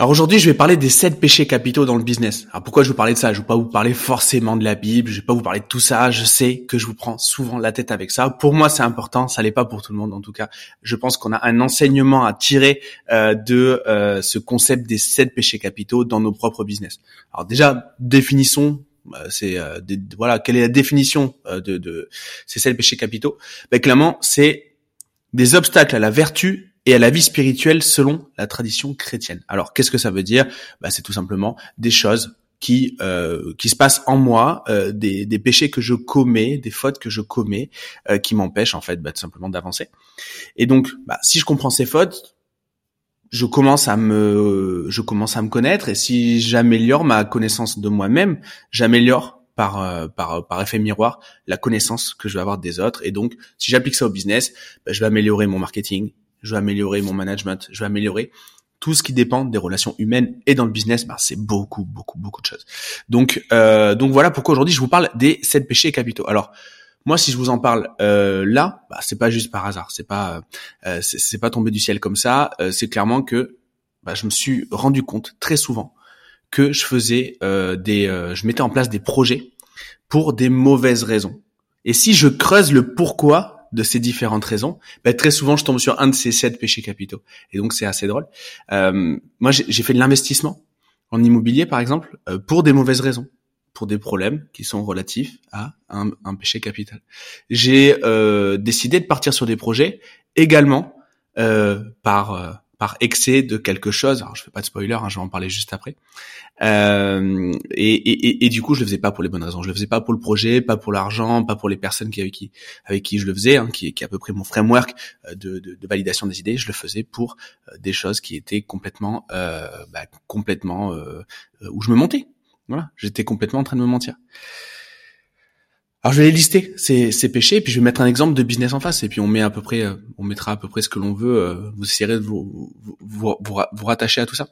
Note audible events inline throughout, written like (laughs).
Alors aujourd'hui, je vais parler des sept péchés capitaux dans le business. Alors pourquoi je veux parler de ça? Je ne vais pas vous parler forcément de la Bible, je vais pas vous parler de tout ça. Je sais que je vous prends souvent la tête avec ça. Pour moi, c'est important. Ça l'est pas pour tout le monde, en tout cas. Je pense qu'on a un enseignement à tirer euh, de euh, ce concept des sept péchés capitaux dans nos propres business. Alors déjà, définissons. euh, c'est euh, voilà quelle est la définition euh, de, de ces sept péchés capitaux? Ben, clairement c'est des obstacles à la vertu et à la vie spirituelle selon la tradition chrétienne. Alors, qu'est-ce que ça veut dire? Bah, C'est tout simplement des choses qui euh, qui se passent en moi, euh, des, des péchés que je commets, des fautes que je commets, euh, qui m'empêchent en fait bah, tout simplement d'avancer. Et donc, bah, si je comprends ces fautes, je commence à me je commence à me connaître et si j'améliore ma connaissance de moi-même, j'améliore par, euh, par par effet miroir la connaissance que je vais avoir des autres et donc si j'applique ça au business, bah, je vais améliorer mon marketing, je vais améliorer mon management, je vais améliorer tout ce qui dépend des relations humaines et dans le business, bah, c'est beaucoup, beaucoup, beaucoup de choses. Donc, euh, donc voilà pourquoi aujourd'hui je vous parle des sept péchés capitaux. Alors, moi, si je vous en parle euh, là, bah, c'est pas juste par hasard, c'est pas, euh, c'est pas tombé du ciel comme ça. euh, c'est clairement que bah, je me suis rendu compte très souvent que je faisais euh, des, euh, je mettais en place des projets pour des mauvaises raisons. Et si je creuse le pourquoi de ces différentes raisons, ben, très souvent je tombe sur un de ces sept péchés capitaux. Et donc c'est assez drôle. Euh, moi j'ai fait de l'investissement en immobilier par exemple euh, pour des mauvaises raisons, pour des problèmes qui sont relatifs à un, un péché capital. J'ai euh, décidé de partir sur des projets également euh, par euh, par excès de quelque chose. Alors je fais pas de spoiler, hein, je vais en parler juste après. Euh, et, et, et, du coup, je le faisais pas pour les bonnes raisons. Je le faisais pas pour le projet, pas pour l'argent, pas pour les personnes qui avec qui avec qui je le faisais, hein, qui, qui est à peu près mon framework euh, de, de, de validation des idées. Je le faisais pour euh, des choses qui étaient complètement, euh, bah, complètement euh, euh, où je me montais. Voilà, j'étais complètement en train de me mentir. Alors je vais les lister ces, ces péchés, puis je vais mettre un exemple de business en face, et puis on met à peu près, euh, on mettra à peu près ce que l'on veut. euh, vous essayerez de vous, vous, vous, vous ra- vous rattacher à tout ça.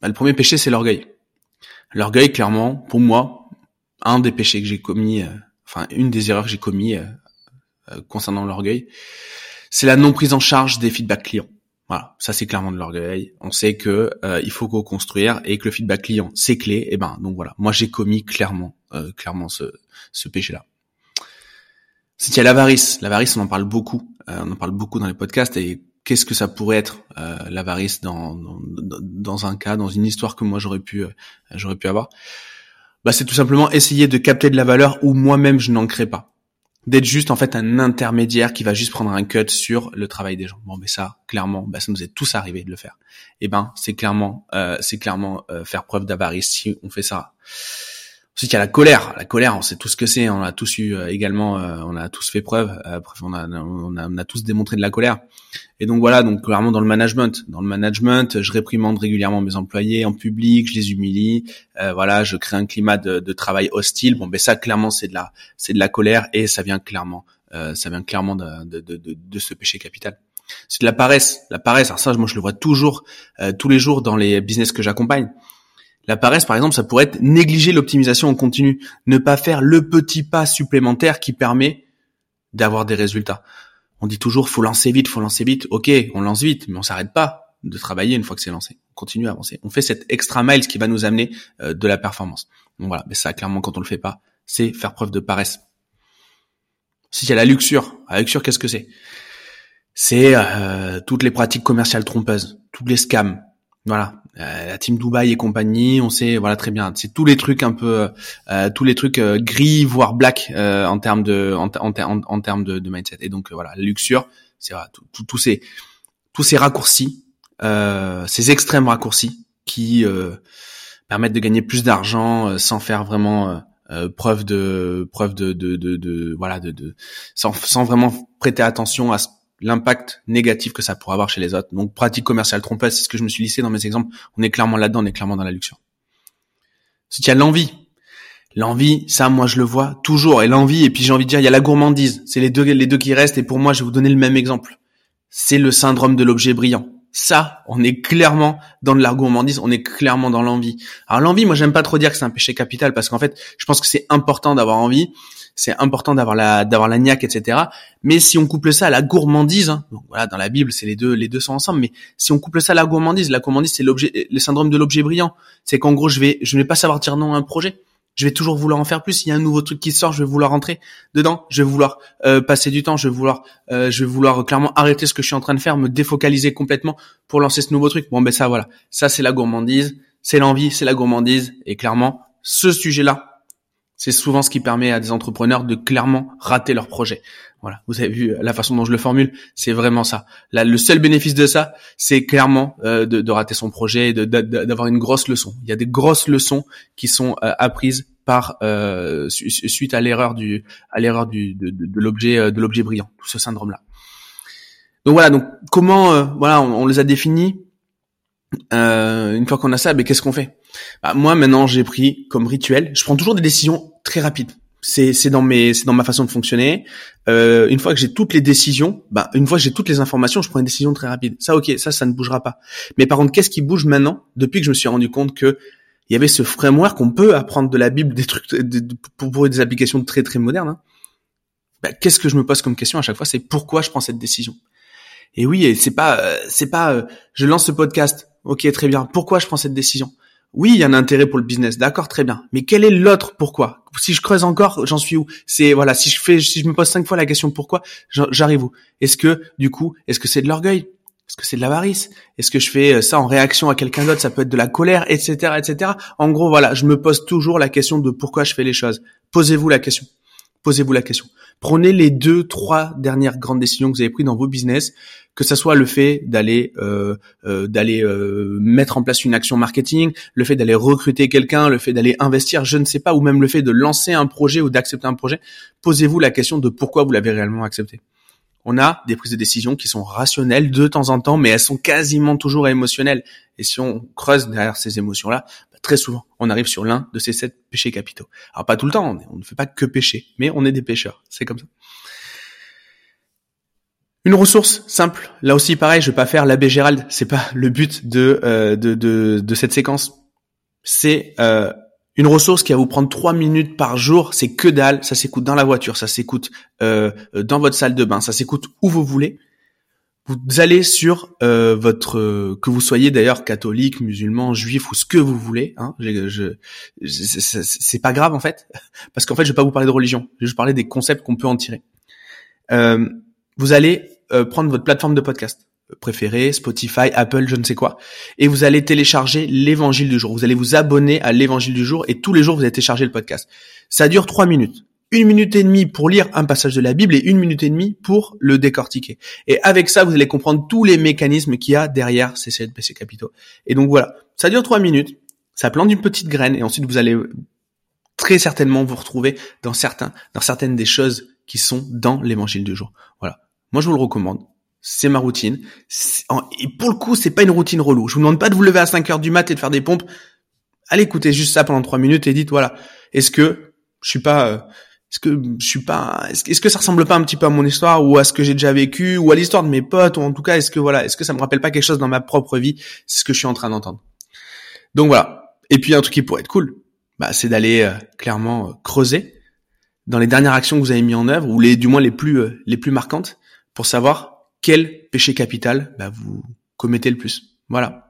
Bah, le premier péché, c'est l'orgueil. L'orgueil, clairement, pour moi, un des péchés que j'ai commis, euh, enfin une des erreurs que j'ai commis euh, euh, concernant l'orgueil, c'est la non prise en charge des feedbacks clients. Voilà, ça c'est clairement de l'orgueil. On sait que il faut co-construire et que le feedback client c'est clé. Et ben donc voilà, moi j'ai commis clairement, clairement ce, ce péché-là. C'est qu'il y a l'avarice. L'avarice, on en parle beaucoup. Euh, on en parle beaucoup dans les podcasts. Et qu'est-ce que ça pourrait être euh, l'avarice dans, dans dans un cas, dans une histoire que moi j'aurais pu euh, j'aurais pu avoir? Bah c'est tout simplement essayer de capter de la valeur où moi-même je n'en crée pas d'être juste en fait un intermédiaire qui va juste prendre un cut sur le travail des gens. Bon, mais ça, clairement, bah, ça nous est tous arrivé de le faire. Et ben, c'est clairement, euh, c'est clairement euh, faire preuve d'avarice si on fait ça. Ensuite, il y a la colère. La colère, on sait tout ce que c'est. On a tous eu euh, également, euh, on a tous fait preuve. Euh, on a, on a, on a tous démontré de la colère. Et donc voilà, donc clairement dans le management, dans le management, je réprimande régulièrement mes employés en public, je les humilie, euh, voilà, je crée un climat de, de travail hostile. Bon, ben ça clairement c'est de la, c'est de la colère et ça vient clairement, euh, ça vient clairement de, de, de, de, de ce péché capital. C'est de la paresse, la paresse. Alors ça, moi je le vois toujours, euh, tous les jours dans les business que j'accompagne. La paresse, par exemple, ça pourrait être négliger l'optimisation en continu, ne pas faire le petit pas supplémentaire qui permet d'avoir des résultats. On dit toujours faut lancer vite, faut lancer vite. Ok, on lance vite, mais on s'arrête pas de travailler une fois que c'est lancé. On continue à avancer. On fait cette extra mile qui va nous amener euh, de la performance. Voilà, mais ça clairement quand on le fait pas, c'est faire preuve de paresse. S'il y a la luxure, la luxure qu'est-ce que c'est? C'est euh, toutes les pratiques commerciales trompeuses, tous les scams. Voilà, euh, la team Dubaï et compagnie, on sait voilà très bien, c'est tous les trucs un peu euh, tous les trucs euh, gris voire black euh, en termes de en, en, en, termes de, de mindset. Et donc euh, voilà, luxure, c'est voilà, tous ces tous ces raccourcis, euh, ces extrêmes raccourcis qui euh, permettent de gagner plus d'argent euh, sans faire vraiment euh, euh, preuve de preuve de, de, de, de voilà de, de sans, sans vraiment prêter attention à l'impact négatif que ça pourrait avoir chez les autres. Donc pratique commerciale trompeuse, c'est ce que je me suis lissé dans mes exemples. On est clairement là-dedans, on est clairement dans la luxure. Si tu as l'envie, l'envie, ça moi je le vois toujours et l'envie et puis j'ai envie de dire il y a la gourmandise, c'est les deux les deux qui restent et pour moi je vais vous donner le même exemple. C'est le syndrome de l'objet brillant. Ça, on est clairement dans de la gourmandise, on est clairement dans l'envie. Alors l'envie, moi j'aime pas trop dire que c'est un péché capital parce qu'en fait, je pense que c'est important d'avoir envie, c'est important d'avoir la d'avoir la niaque, etc. Mais si on couple ça à la gourmandise, hein, voilà, dans la Bible, c'est les deux les deux sont ensemble. Mais si on couple ça à la gourmandise, la gourmandise c'est l'objet, le syndrome de l'objet brillant. C'est qu'en gros, je vais je ne vais pas savoir dire non à un projet je vais toujours vouloir en faire plus. S'il y a un nouveau truc qui sort, je vais vouloir rentrer dedans. Je vais vouloir euh, passer du temps. Je vais vouloir, euh, je vais vouloir clairement arrêter ce que je suis en train de faire, me défocaliser complètement pour lancer ce nouveau truc. Bon ben ça voilà, ça c'est la gourmandise, c'est l'envie, c'est la gourmandise. Et clairement, ce sujet-là, c'est souvent ce qui permet à des entrepreneurs de clairement rater leur projet. Voilà, vous avez vu la façon dont je le formule, c'est vraiment ça. Là, le seul bénéfice de ça, c'est clairement euh, de, rater son projet, d'avoir une grosse leçon. Il y a des grosses leçons qui sont euh, apprises par euh, suite à l'erreur du à l'erreur de, l'objet brillant, tout ce syndrome là. Donc voilà, donc comment voilà, on, les a définis. Une fois qu'on a ça, mais qu'est-ce qu'on fait? Bah, Moi maintenant, j'ai pris comme rituel, je prends toujours des décisions très rapides c'est c'est dans mes c'est dans ma façon de fonctionner. Euh, une fois que j'ai toutes les décisions, bah une fois que j'ai toutes les informations, je prends une décision très rapide. Ça ok, ça ça ne bougera pas. Mais par contre, qu'est-ce qui bouge maintenant? Depuis que je me suis rendu compte que il y avait ce framework qu'on peut apprendre de la Bible des trucs pour, pour des applications très très modernes. Hein. Bah, qu'est-ce que je me pose comme question à chaque fois, c'est pourquoi je prends cette décision? Et oui, c'est pas euh, c'est pas euh, je lance ce podcast. Ok, très bien. Pourquoi je prends cette décision? Oui, il y a un intérêt pour le business, d'accord, très bien. Mais quel est l'autre pourquoi? Si je creuse encore, j'en suis où? C'est voilà, si je fais, si je me pose cinq fois la question pourquoi, j'arrive où? Est-ce que du coup, est-ce que c'est de l'orgueil? Est-ce que c'est de l'avarice? Est-ce que je fais euh, ça en réaction à quelqu'un d'autre? Ça peut être de la colère, etc., etc. En gros, voilà, je me pose toujours la question de pourquoi je fais les choses. Posez-vous la question. Posez-vous la question. Prenez les deux, trois dernières grandes décisions que vous avez prises dans vos business, que ce soit le fait d'aller euh, euh, d'aller euh, mettre en place une action marketing, le fait d'aller recruter quelqu'un, le fait d'aller investir, je ne sais pas, ou même le fait de lancer un projet ou d'accepter un projet. Posez-vous la question de pourquoi vous l'avez réellement accepté. On a des prises de décision qui sont rationnelles de temps en temps, mais elles sont quasiment toujours émotionnelles. Et si on creuse derrière ces émotions-là, très souvent, on arrive sur l'un de ces sept péchés capitaux. Alors pas tout le temps, on ne fait pas que pécher, mais on est des pécheurs, c'est comme ça. Une ressource simple, là aussi pareil, je vais pas faire l'abbé Gérald, c'est pas le but de, euh, de, de, de, cette séquence. C'est euh, une ressource qui va vous prendre trois minutes par jour, c'est que dalle, ça s'écoute dans la voiture, ça s'écoute euh, dans votre salle de bain, ça s'écoute où vous voulez. Vous allez sur euh, votre euh, que vous soyez d'ailleurs catholique, musulman, juif ou ce que vous voulez. Hein, je, c'est pas grave en fait, (laughs) parce qu'en fait je vais pas vous parler de religion, je vais vous parler des concepts qu'on peut en tirer. Euh, vous allez prendre votre plateforme de podcast préférée, Spotify, Apple, je ne sais quoi, et vous allez télécharger l'évangile du jour. Vous allez vous abonner à l'évangile du jour et tous les jours vous allez télécharger le podcast. Ça dure trois minutes une minute et demie pour lire un passage de la Bible et une minute et demie pour le décortiquer. Et avec ça, vous allez comprendre tous les mécanismes qu'il y a derrière ces CNPC capitaux. Et donc voilà, ça dure trois minutes, ça plante une petite graine et ensuite vous allez très certainement vous retrouver dans certains, dans certaines des choses qui sont dans l'évangile du jour. Voilà. Moi, je vous le recommande. C'est ma routine. Et pour le coup, c'est pas une routine relou. Je vous demande pas de vous lever à 5 heures du mat et de faire des pompes. Allez écoutez juste ça pendant trois minutes et dites voilà, est-ce que je suis pas euh, est-ce que je suis pas est-ce que ça ressemble pas un petit peu à mon histoire ou à ce que j'ai déjà vécu ou à l'histoire de mes potes ou en tout cas est-ce que voilà est-ce que ça me rappelle pas quelque chose dans ma propre vie? C'est ce que je suis en train d'entendre donc voilà et puis un truc qui pourrait être cool bah c'est d'aller euh, clairement euh, creuser dans les dernières actions que vous avez mis en œuvre ou les du moins les plus euh, les plus marquantes pour savoir quel péché capital bah, vous commettez le plus. Voilà